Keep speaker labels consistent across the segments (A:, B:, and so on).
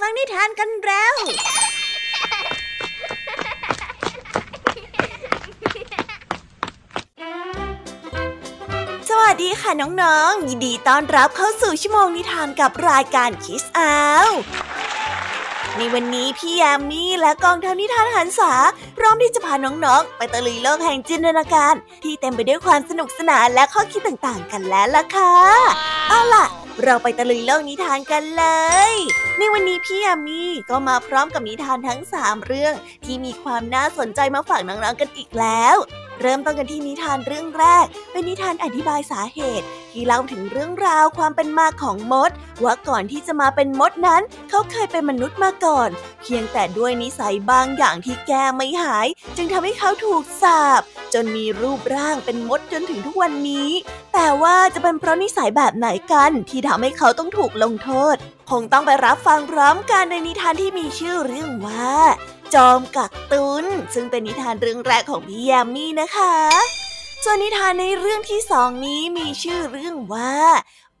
A: ฟังนิทานกันแล้ว สวัสดีค่ะน้องๆ ยินดีต้อนรับเข้าสู่ชั่วโมงนิทานกับรายการคิสอาวในวันนี้พี่ยามีและกองทัพนิทานหันษาพร้อมที่จะพาน้องๆ ไปตะลุยโลกแห่งจินตนาการ ที่เต็มไปด้วยความสนุกสนานและข้อคิดต่างๆ กันแล้วล่ะค่ะ เอาล่ะ เราไปตะลุยโลกนิทานกันเลย ในวันนี้พี่ยามีก็มาพร้อมกับนิทานทั้ง 3 เรื่อง ที่มีความน่าสนใจมาฝากน้องๆกันอีกแล้ว เริ่มต้นกันที่นิทานเรื่องแรก เป็นนิทานอธิบายสาเหตุ ที่เล่าถึงเรื่องราวความเป็นมาของมด ว่าก่อนที่จะมาเป็นมดนั้น เขาเคยเป็นมนุษย์มาก่อน เพียงแต่ด้วยนิสัยบางอย่างที่แก้ไม่หาย จึงทำให้เขาถูกสาบ จนมีรูปร่างเป็นมดจนถึงทุกวันนี้ แต่ว่าจะเป็นเพราะนิสัยแบบไหนกันที่ทำให้เขาต้องถูกลงโทษ คงต้องไปรับฟังพร้อมกันในนิทานที่มีชื่อเรื่องว่า จอมกักตุน ซึ่งเป็นนิทานเรื่องแรกของพี่แยมมี่นะคะ ส่วนนิทานในเรื่องที่สองนี้มีชื่อเรื่องว่า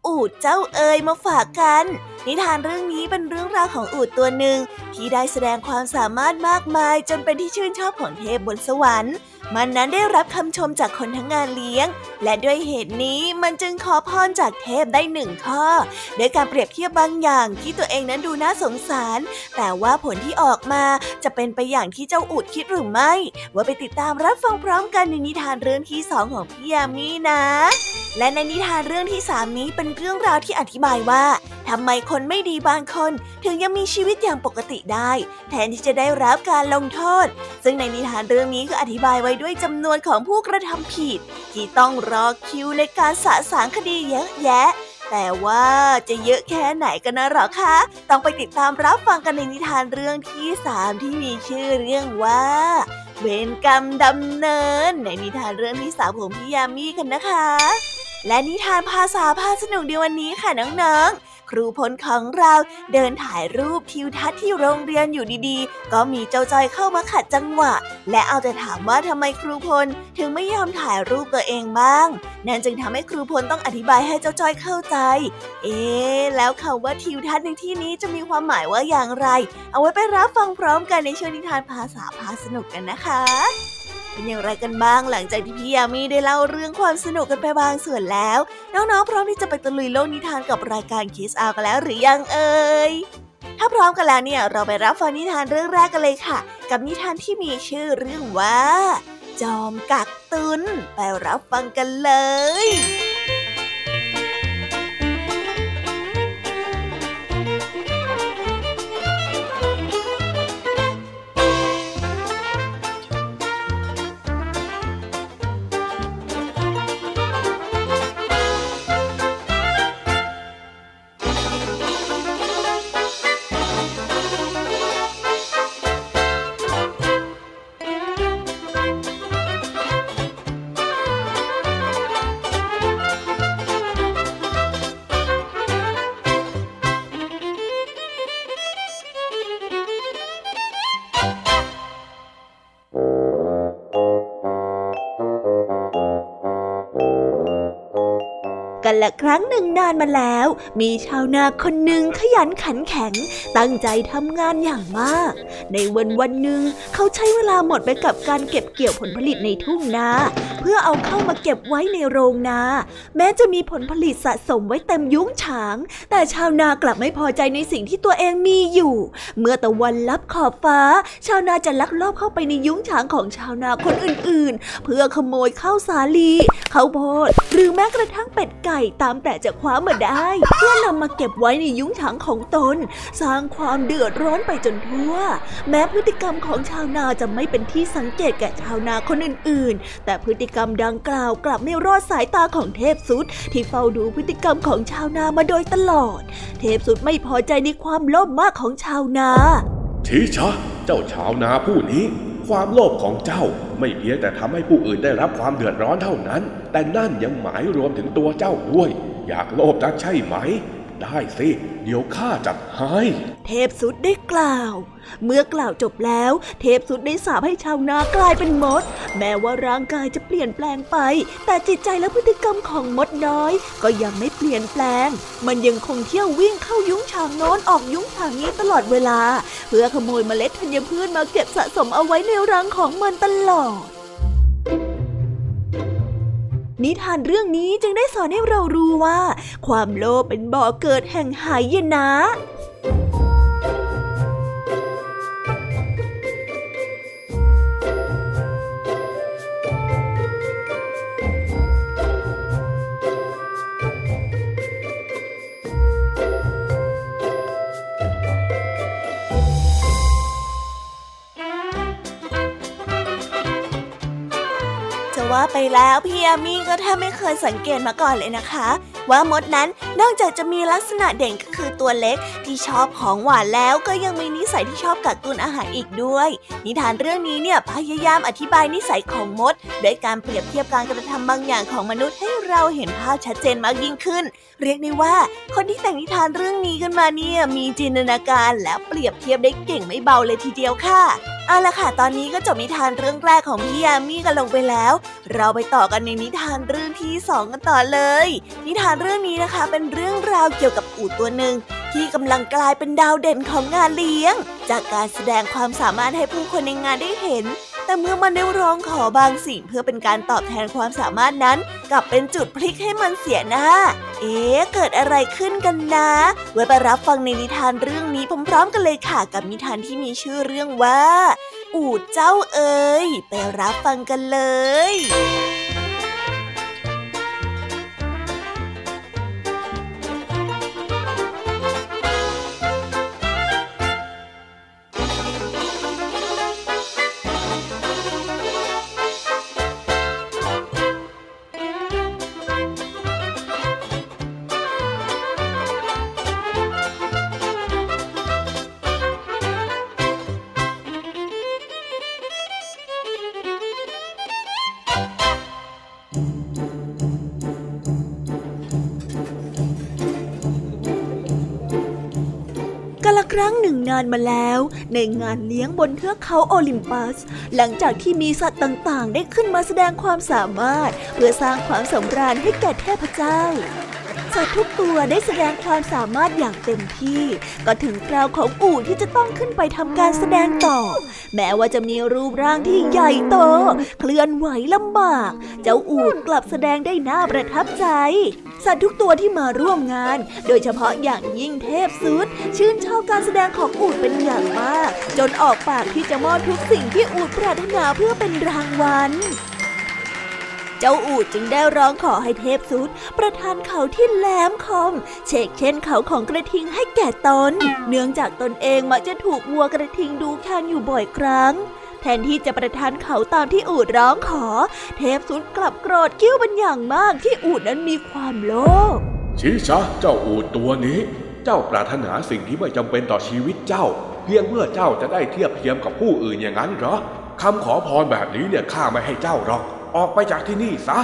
A: อูดเจ้าเอ๋ยมาฝากกัน นิทานเรื่องนี้เป็นเรื่องราวของอูดตัวหนึ่งที่ได้แสดงความสามารถมากมายจนเป็นที่ชื่นชอบของเทพบนสวรรค์ มันนั้นได้รับคำชมจากคนทั้งงานเลี้ยง และด้วยเหตุนี้มันจึงขอพรจากเทพได้หนึ่งข้อโดยการเปรียบเทียบบางอย่างที่ตัวเองนั้นดูน่าสงสาร แต่ว่าผลที่ออกมาจะเป็นไปอย่างที่เจ้าอูดคิดหรือไม่ ว่าไปติดตามรับฟังพร้อมกันในนิทานเรื่องที่สองของพี่ยามีนะ และในนิทานเรื่องที่สามนี้เป็นเรื่องราวที่อธิบายว่าทำไมคนไม่ดีบางคน ถึงยังมีชีวิตอย่างปกติได้ แทนที่จะได้รับการลงโทษ ซึ่งในนิทานเรื่องนี้ก็อธิบายไว้ด้วยจำนวนของผู้กระทำผิด ที่ต้องรอคิวในการสะสางคดีเยอะแยะ แต่ว่าจะเยอะแค่ไหนกันนะหรอคะ ต้องไปติดตามรับฟังกันในนิทานเรื่องที่สามที่มีชื่อเรื่องว่า เวรกรรมดำเนิน ในนิทานเรื่องที่สามของพี่ยามีกันนะคะและนิทานภาษาพาสนุกในวันนี้ค่ะน้องๆ ครูพลของเราเดินถ่ายรูปทิวทัศน์ที่โรงเรียนอยู่ดีๆ ก็มีเจ้าจอยเข้ามาขัดจังหวะ และเอาแต่ถามว่าทำไมครูพลถึงไม่ยอมถ่ายรูปตัวเองบ้าง นั่นจึงทำให้ครูพลต้องอธิบายให้เจ้าจอยเข้าใจ เอ๊แล้วคำว่าทิวทัศน์ในที่นี้จะมีความหมายว่าอย่างไร เอาไว้ไปรับฟังพร้อมกันในช่วงนิทานภาษาพาสนุกกันนะคะ เป็นอย่างไรกันบ้างหลังจากที่พี่ยามีได้เล่าเรื่องความสนุกกันไปบางส่วนแล้ว น้องๆพร้อมที่จะไปตะลุยโลกนิทานกับรายการคิสอากันแล้วหรือยังเอ่ยถ้าพร้อมกันแล้วเนี่ยเราไปรับฟังนิทานเรื่องแรกกันเลยค่ะ กับนิทานที่มีชื่อเรื่องว่า จอมกักตุนไปรับฟังกันเลย กันละครั้งหนึ่งนานมาแล้ว มีชาวนาคนหนึ่งขยันขันแข็ง ตั้งใจทำงานอย่างมาก ในวันวันหนึ่งเขาใช้เวลาหมดไปกับการเก็บเกี่ยวผลผลิตในทุ่งนาเพื่อเอาเข้ามาเก็บไว้ในโรงนา แม้จะมีผลผลิตสะสมไว้เต็มยุ้งฉาง แต่ชาวนากลับไม่พอใจในสิ่งที่ตัวเองมีอยู่ เมื่อตะวันลับขอบฟ้า ชาวนาจะลักลอบเข้าไปในยุ้งฉางของชาวนาคนอื่นๆ เพื่อขโมยข้าวสาลีข้าวโพดหรือแม้กระทั่งเป็ดไก่ตามแต่จะคว้ามาได้ เพื่อนำมาเก็บไว้ในยุ้งฉางของตน สร้างความเดือดร้อนไปจนทั่ว แม้พฤติกรรมของชาวนาจะไม่เป็นที่สังเกตแก่ชาวนาคนอื่นๆ แต่พฤติกรรมดังกล่าวกลับไม่รอดสายตาของเทพสุดที่เฝ้าดูพฤติกรรมของชาวนามาโดยตลอด เทพสุดไม่พอใจในความโลภมากของชาวนา
B: ทีชะ เจ้าชาวนาผู้นี้ ความโลภของเจ้าไม่เพียงแต่ทำให้ผู้อื่นได้รับความเดือดร้อนเท่านั้น แต่นั่นยังหมายรวมถึงตัวเจ้าด้วย อยากโลภนักใช่ไหม ได้สิ เดี๋ยวข้าจัดให้
A: เทพสุดได้กล่าว เมื่อกล่าวจบแล้ว เทพสุดได้สาบให้ชาวนากลายเป็นมด แม้ว่าร่างกายจะเปลี่ยนแปลงไป แต่จิตใจและพฤติกรรมของมดน้อย ก็ยังไม่เปลี่ยนแปลง มันยังคงเที่ยววิ่งเข้ายุ้งฉางโน้นออกยุ้งฉางนี้ตลอดเวลา เพื่อขโมยเมล็ดธัญพืชมาเก็บสะสมเอาไว้ในรังของมันตลอด นิทานเรื่องนี้จึงได้สอนให้เรารู้ว่า ความโลภเป็นบ่อเกิดแห่งหายนะว่าไปแล้วพี่ ยามีก็แทบไม่เคยสังเกตมาก่อนเลยนะคะ ว่ามดนั้นนอกจากจะมีลักษณะเด่นก็คือตัวเล็กที่ชอบของหวานแล้วก็ยังมีนิสัยที่ชอบกักตุนอาหารอีกด้วย นิทานเรื่องนี้เนี่ยพยายามอธิบายนิสัยของมดด้วยการเปรียบเทียบการกระทำบางอย่างของมนุษย์ให้เราเห็นภาพชัดเจนมากยิ่งขึ้น เรียกได้ว่า คนที่แต่งนิทานเรื่องนี้กันมาเนี่ยมีจินตนาการและเปรียบเทียบได้เก่งไม่เบาเลยทีเดียวค่ะเอาละค่ะ ตอนนี้ก็จบนิทานเรื่องแรกของพี่ยามีกันลงไปแล้ว เราไปต่อกันในนิทานเรื่องที่สองกันต่อเลย นิทานเรื่องนี้นะคะ เป็นเรื่องราวเกี่ยวกับอู่ตัวหนึ่งที่กำลังกลายเป็นดาวเด่นของงานเลี้ยง จากการแสดงความสามารถให้ผู้คนในงานได้เห็น แต่เมื่อมันได้ร้องขอบางสิ่งเพื่อเป็นการตอบแทนความสามารถนั้น กลับเป็นจุดพลิกให้มันเสียหน้า เอ๊ะเกิดอะไรขึ้นกันนะ ไว้ไปรับฟังในนิทานเรื่องนี้พร้อมๆกันเลยค่ะกับนิทานที่มีชื่อเรื่องว่า อูดเจ้าเอ๋ยไปรับฟังกันเลย ละครั้งหนึ่งนานมาแล้ว ในงานเลี้ยงบนเทือกเขาโอลิมปัส หลังจากที่มีสัตว์ต่างๆ ได้ขึ้นมาแสดงความสามารถ เพื่อสร้างความสำราญให้แก่เทพเจ้า สัตว์ทุกตัวได้แสดงความสามารถอย่างเต็มที่ ก็ถึงคราวของอู่ที่จะต้องขึ้นไปทำการแสดงต่อ แม้ว่าจะมีรูปร่างที่ใหญ่โต เคลื่อนไหวลำบาก เจ้าอู่กลับแสดงได้น่าประทับใจ สัตว์ทุกตัวที่มาร่วมงาน โดยเฉพาะอย่างยิ่งเทพสุดชื่นชอบการแสดงของอูดเป็นอย่างมาก จนออกปากที่จะมอบทุกสิ่งที่อูดปรารถนาเพื่อเป็นรางวัล เจ้าอูดจึงได้ร้องขอให้เทพสุดประทานเขาที่แหลมคมเชกเช่นเขาของกระทิงให้แก่ตน เนื่องจากตนเองมักจะถูกวัวกระทิงดูแคลนอยู่บ่อยครั้ง แทนที่จะประทานเขาตามที่อูดร้องขอ เทพสุดกลับโกรธกิ้วเป็นอย่างมากที่อูดนั้นมีความโลภ
B: ชิชะเจ้าอูดตัวนี้ เจ้าปรารถนาสิ่งที่ไม่จำเป็นต่อชีวิตเจ้า เพียงเพื่อเจ้าจะได้เทียบเทียมกับผู้อื่นอย่างนั้นเหรอคำขอพรแบบนี้เนี่ยข้าไม่ให้เจ้าหรอก ออกไปจากที่นี่ซะ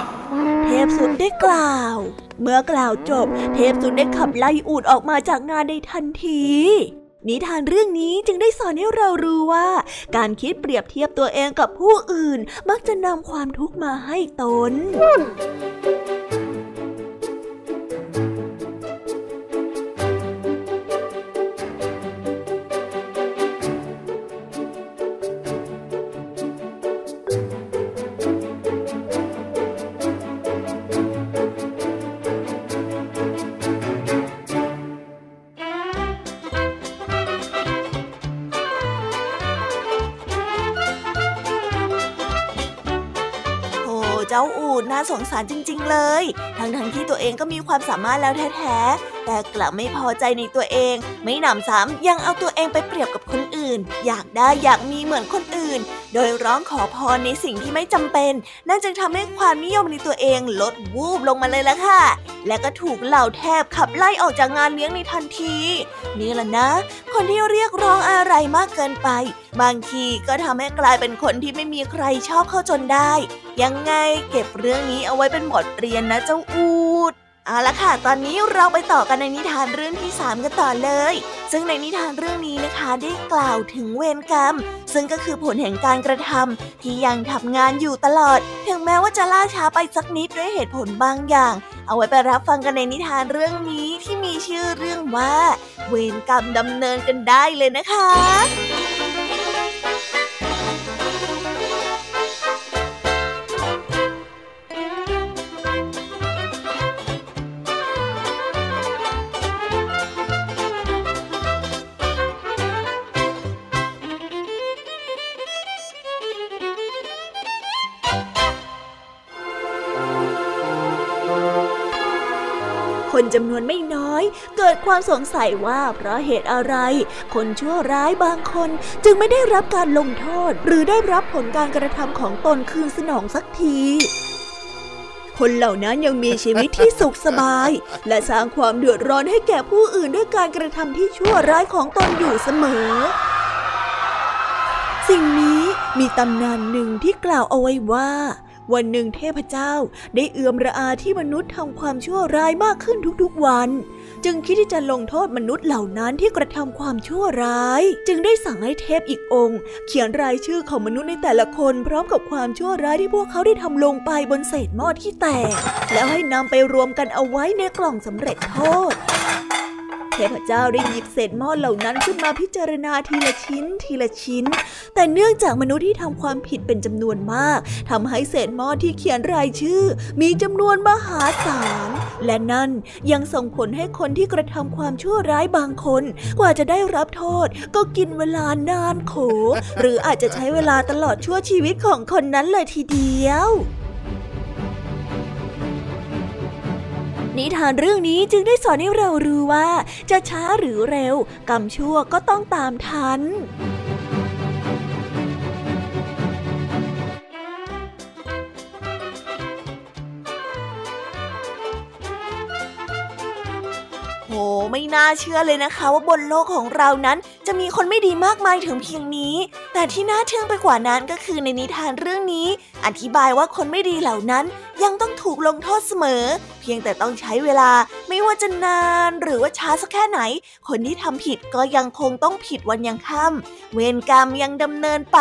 A: เทพสุดได้กล่าว เมื่อกล่าวจบ เทพสุดได้ขับไล่อูดออกมาจากงานในทันทีนิทานเรื่องนี้จึงได้สอนให้เรารู้ว่า การคิดเปรียบเทียบตัวเองกับผู้อื่น มักจะนำความทุกข์มาให้ตน สงสารจริง ๆ เลย ทั้งๆทที่ตัวเองก็มีความสามารถแล้วแท้ๆ แต่กลับไม่พอใจในตัวเอง ไม่หนำซ้ำยังเอาตัวเองไปเปรียบกับคนอื่น อยากได้อยากมีเหมือนคนอื่น โดยร้องขอพรในสิ่งที่ไม่จำเป็น นั่นจึงทำให้ความนิยมในตัวเองลดวูบลงมาเลยละค่ะ และก็ถูกเหล่าแทบขับไล่ออกจากงานเลี้ยงในทันที นี่แหละนะ คนที่เรียกร้องอะไรมากเกินไป บางทีก็ทำให้กลายเป็นคนที่ไม่มีใครชอบเข้าจนได้ ยังไงเก็บเรื่องนี้เอาไว้เป็นบทเรียนนะเจ้าอูด เอาละค่ะ ตอนนี้เราไปต่อกันในนิทานเรื่องที่ 3 กันต่อเลย ซึ่งในนิทานเรื่องนี้นะคะได้กล่าวถึงเวรกรรม ซึ่งก็คือผลแห่งการกระทำที่ยังทำงานอยู่ตลอด ถึงแม้ว่าจะล่าช้าไปสักนิดด้วยเหตุผลบางอย่าง เอาไว้ไปรับฟังกันในนิทานเรื่องนี้ที่มีชื่อเรื่องว่า เวรกรรมดำเนินกันได้เลยนะคะ จำนวนไม่น้อย เกิดความสงสัยว่าเพราะเหตุอะไร คนชั่วร้ายบางคนจึงไม่ได้รับการลงโทษ หรือได้รับผลการกระทำของตนคืนสนองสักทีคนเหล่านั้นยังมีชีวิตที่สุขสบาย และสร้างความเดือดร้อนให้แก่ผู้อื่นด้วยการกระทำที่ชั่วร้ายของตนอยู่เสมอ สิ่งนี้มีตำนานหนึ่งที่กล่าวเอาไว้ว่า วันหนึ่งเทพเจ้าได้เอื้อมระอาที่มนุษย์ทำความชั่วร้ายมากขึ้นทุกๆวัน จึงคิดที่จะลงโทษมนุษย์เหล่านั้นที่กระทำความชั่วร้าย จึงได้สั่งให้เทพอีกองค์ เขียนรายชื่อของมนุษย์ในแต่ละคนพร้อมกับความชั่วร้ายที่พวกเขาได้ทำลงไปบนเศษหม้อที่แตก แล้วให้นำไปรวมกันเอาไว้ในกล่องสำเร็จโทษ เทพเจ้าได้หยิบเศษหม้อเหล่านั้นขึ้นมาพิจารณาทีละชิ้นทีละชิ้น แต่เนื่องจากมนุษย์ที่ทำความผิดเป็นจำนวนมากทำให้เศษหม้อที่เขียนรายชื่อ มีจำนวนมหาศาลและนั่นยังส่งผลให้คนที่กระทำความชั่วร้ายบางคน กว่าจะได้รับโทษ ก็กินเวลานานโข หรืออาจจะใช้เวลาตลอดชั่วชีวิตของคนนั้นเลยทีเดียว นิทานเรื่องนี้จึงได้สอนให้เรารู้ว่า จะช้าหรือเร็ว กรรมชั่วก็ต้องตามทันโหไม่น่าเชื่อเลยนะคะ ว่าบนโลกของเรานั้น จะมีคนไม่ดีมากมายถึงเพียงนี้ แต่ที่น่าทึ่งไปกว่านั้นก็คือในนิทานเรื่องนี้ อธิบายว่าคนไม่ดีเหล่านั้นยังต้องถูกลงโทษเสมอ เพียงแต่ต้องใช้เวลาไม่ว่าจะนานหรือว่าช้าสักแค่ไหน คนที่ทำผิดก็ยังคงต้องผิดวันยังค่ำเวรกรรมยังดำเนินไป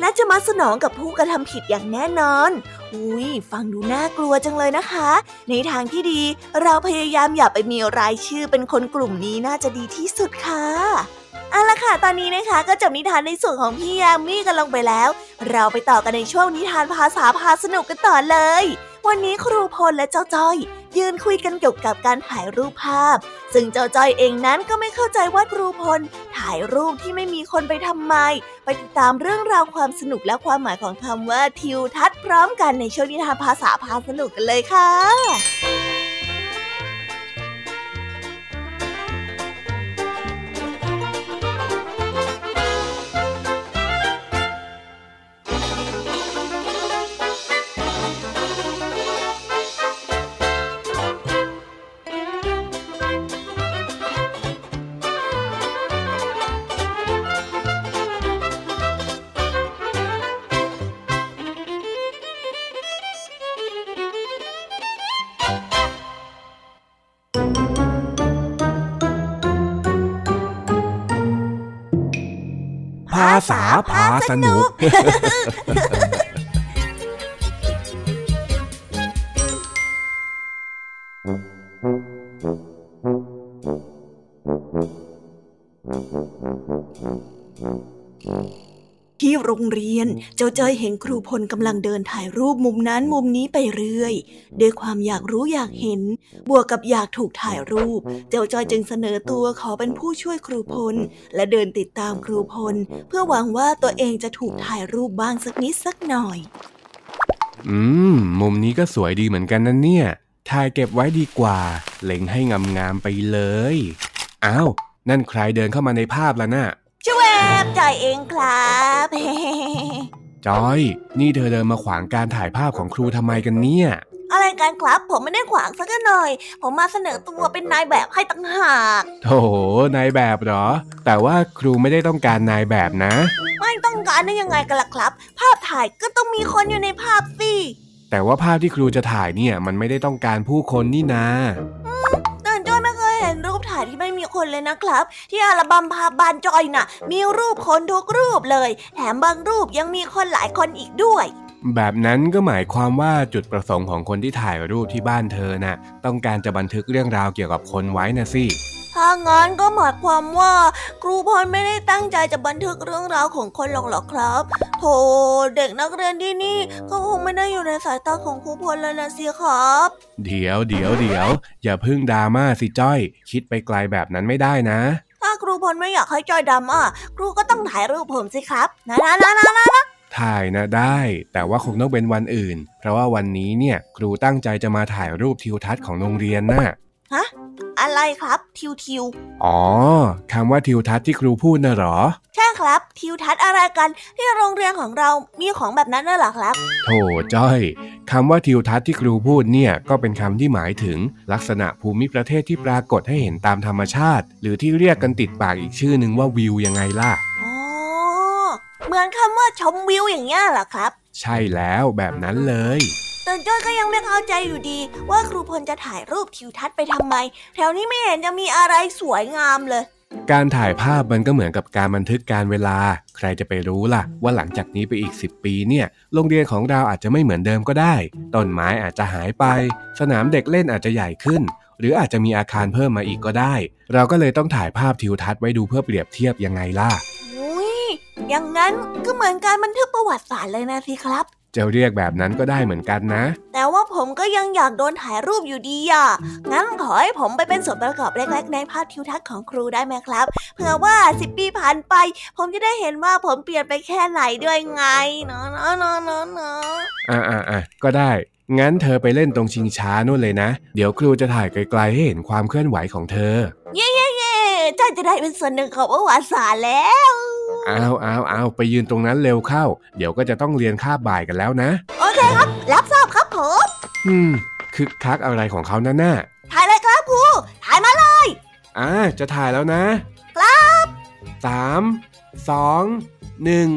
A: และจะมาสนองกับผู้กระทำผิดอย่างแน่นอน อุ้ยฟังดูน่ากลัวจังเลยนะคะ ในทางที่ดีเราพยายามอย่าไปมีรายชื่อเป็นคนกลุ่มนี้น่าจะดีที่สุดค่ะ เอาละค่ะ ตอนนี้นะคะก็จบนิทานในส่วนของพี่ยามีกันลงไปแล้ว เราไปต่อกันในช่วงนิทานภาษาพาสนุกกันต่อเลย วันนี้ครูพลและเจ้าจ้อย ยืนคุยกันเกี่ยวกับการถ่ายรูปภาพ ซึ่งเจ้าจ้อยเองนั้นก็ไม่เข้าใจว่าครูพลถ่ายรูปที่ไม่มีคนไปทำไม ไปติดตามเรื่องราวความสนุกและความหมายของคำว่าทิวทัศน์พร้อมกันในช่วงนิทานภาษาพาสนุกกันเลยค่ะ
C: ษาพาสนุก
A: ยน เจ้าจ้อยเห็นครูพลกำลังเดินถ่ายรูปมุมนั้นมุมนี้ไปเรื่อยด้วยความอยากรู้อยากเห็น บวกกับอยากถูกถ่ายรูป เจ้าจ้อยจึงเสนอตัวขอเป็นผู้ช่วยครูพล และเดินติดตามครูพล เพื่อหวังว่าตัวเองจะถูกถ่ายรูปบ้างสักนิดสักหน่อย
C: อืม มุมนี้ก็สวยดีเหมือนกันนะเนี่ย ถ่ายเก็บไว้ดีกว่า เล็งให้งามๆไปเลย อ้าว นั่นใครเดินเข้ามาในภาพล่ะนะ่ะ
A: ช่วยจอยเองครับ
C: จอย นี่เธอเดินมาขวางการถ่ายภาพของครูทำไมกันเนี่ย
A: อะไรกันครับ ผมไม่ได้ขวางสักหน่อย ผมมาเสนอตัวเป็นนายแบบให้ตั้งหาก
C: โถนายแบบเหรอ แต่ว่าครูไม่ได้ต้องการนายแบบนะ
A: ไม่ต้องการได้ยังไงกันล่ะครับ ภาพถ่ายก็ต้องมีคนอยู่ในภาพสิ
C: แต่ว่าภาพที่ครูจะถ่ายเนี่ย มันไม่ได้ต้องการผู้คนนี่นา
A: แต่จอยไม่เคยเห็นรูปถ่ายที่ไม่มีคนเลยนะครับ ที่อัลบั้มภาพบานจอยน่ะ มีรูปคนทุกรูปเลย แถมบางรูปยังมีคนหลายคนอีกด้วย
C: แบบนั้นก็หมายความว่าจุดประสงค์ของคนที่ถ่ายรูปที่บ้านเธอน่ะต้องการจะบันทึกเรื่องราวเกี่ยวกับคนไว้นะสิ
A: ถ้างั้นก็หมายความว่า ครูพลไม่ได้ตั้งใจจะบันทึกเรื่องราวของคนหรอกหรอครับโธ่เด็กนักเรียนที่นี่ก็คงไม่ได้อยู่ในสายตาของครูพลแล้วนะสิครับ
C: เดี๋ยวเดี๋ยวเดี๋ยวอย่าพึ่งดราม่าสิจ้อย คิดไปไกลแบบนั้นไม่ได้นะ
A: ถ้าครูพลไม่อยากให้จอยดราม่าครูก็ต้องถ่ายรูปผมสิครับนะนะนะนะนะนะ
C: ถ่ายนะได้ แต่ว่าคงต้องเป็นวันอื่น เพราะว่าวันนี้เนี่ย ครูตั้งใจจะมาถ่ายรูปทิวทัศน์ของโรงเรียนนะ่ะ
A: ฮะ อะไรครับ ทิวทิว
C: อ๋อคำว่าทิวทัศน์ที่ครูพูดน่ะหรอ
A: ใช่ครับ ทิวทัศน์อะไรกันที่โรงเรียนของเรามีของแบบนั้นน่ะหรอครับ
C: โถจ้อยคำว่าทิวทัศน์ที่ครูพูดเนี่ยก็เป็นคำที่หมายถึง ลักษณะภูมิประเทศที่ปรากฏให้เห็นตามธรรมชาติ หรือที่เรียกกันติดปากอีกชื่อหนึ่งว่าวิวยังไงล่ะ
A: อ๋อเหมือนคำว่าชมวิวอย่างเงี้ยเหรอครับ
C: ใช่แล้วแบบนั้นเลย
A: แต่จ้อยก็ยังไม่เข้าใจอยู่ดี ว่าครูพลจะถ่ายรูปทิวทัศน์ไปทำไม แถวนี้ไม่เห็นจะมีอะไรสวยงามเลย
C: การถ่ายภาพมันก็เหมือนกับการบันทึกการเวลา ใครจะไปรู้ล่ะ ว่าหลังจากนี้ไปอีก 10 ปีเนี่ย โรงเรียนของเราอาจจะไม่เหมือนเดิมก็ได้ ต้นไม้อาจจะหายไป สนามเด็กเล่นอาจจะใหญ่ขึ้น หรืออาจจะมีอาคารเพิ่มมาอีกก็ได้ เราก็เลยต้องถ่ายภาพทิวทัศน์ไว้ดูเพื่อเปรียบเทียบยังไงล่ะ
A: อุ้ยอย่างนั้นก็เหมือนการบันทึกประวัติศาสตร์เลยนะสิครับ
C: จะเรียกแบบนั้นก็ได้เหมือนกันนะ
A: แต่ว่าผมก็ยังอยากโดนถ่ายรูปอยู่ดีอะ งั้นขอให้ผมไปเป็นส่วนประกอบเล็กๆ ในภาพทิวทัศน์ของครูได้ไหมครับ เผื่อว่าสิบปีผ่านไป ผมจะได้เห็นว่าผมเปลี่ยนไปแค่ไหนด้วยไงเนาะเนาะเนาะเนาะ
C: อ่าอ่าอ่าก็ได้ งั้นเธอไปเล่นตรงชิงช้านู่นเลยนะ เดี๋ยวครูจะถ่ายไกลๆให้เห็นความเคลื่อนไหวของเธอ
A: เย้เย้ เจ้าจะได้เป็นส่วนหนึ่งของประวัติศาสตร์แล้ว
C: เอาเอาเอาไปยืนตรงนั้นเร็วเข้า เดี๋ยวก็จะต้องเรียนคาบบ่ายกันแล้วนะ
A: โอเคครับ รับทราบครับผม
C: อืมคึกคักอะไรของเขาน่ะน่
A: ถ่ายเลยครับครูถ่ายมาเลย
C: อ่าจะถ่ายแล้วนะ
A: ครับ
C: สามสองหนึ่ง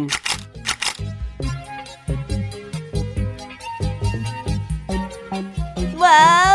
A: ว้าว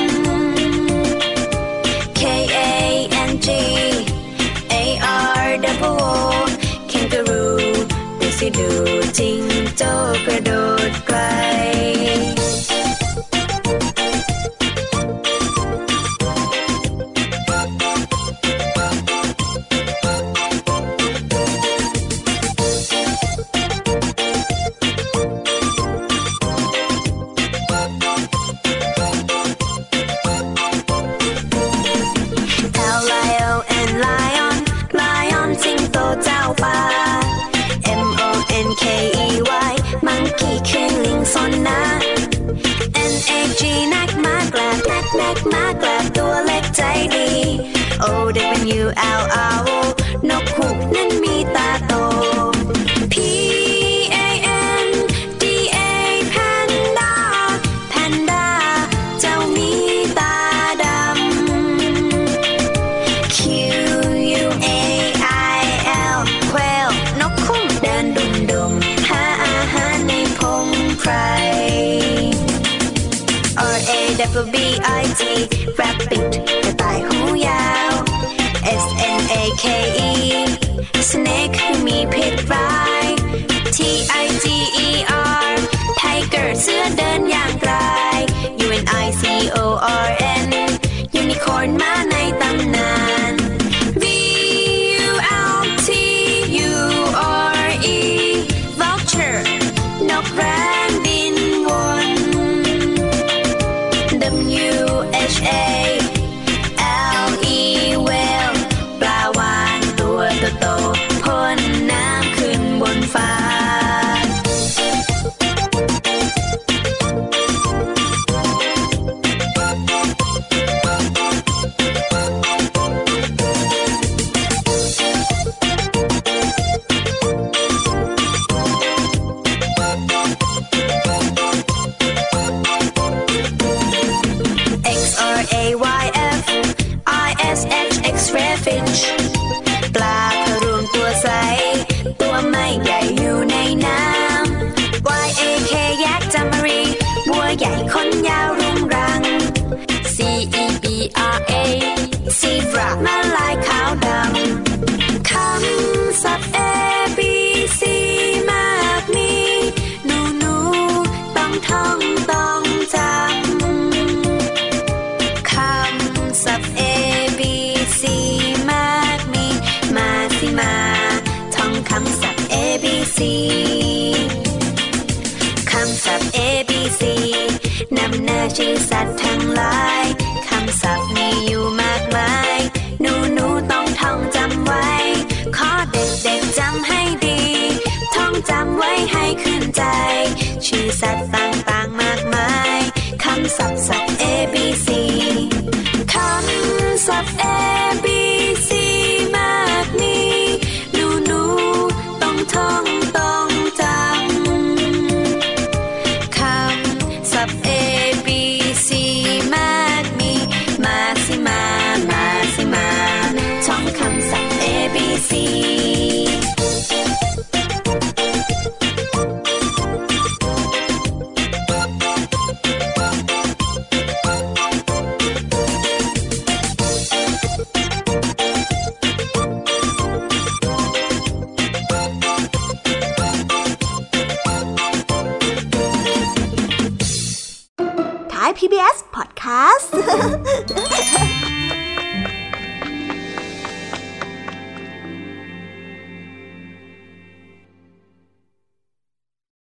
D: ดูจิงโจ้กระโดดไกล Tao lion and lion, lion สิงโตเจ้าป่า กี่คืนลิงซนนะ N A G นักมากลับนักนักมากลับตัวเล็กใจดี O W L R O KE Snake มีพิษร้าย T I G E R Tiger เสือเดินอย่างไร U N I C O R N Unicorn มาใน ใหญ่คนยาวรุงรัง C E B R A ซีบรามาลายขาวดำคำศัพเอ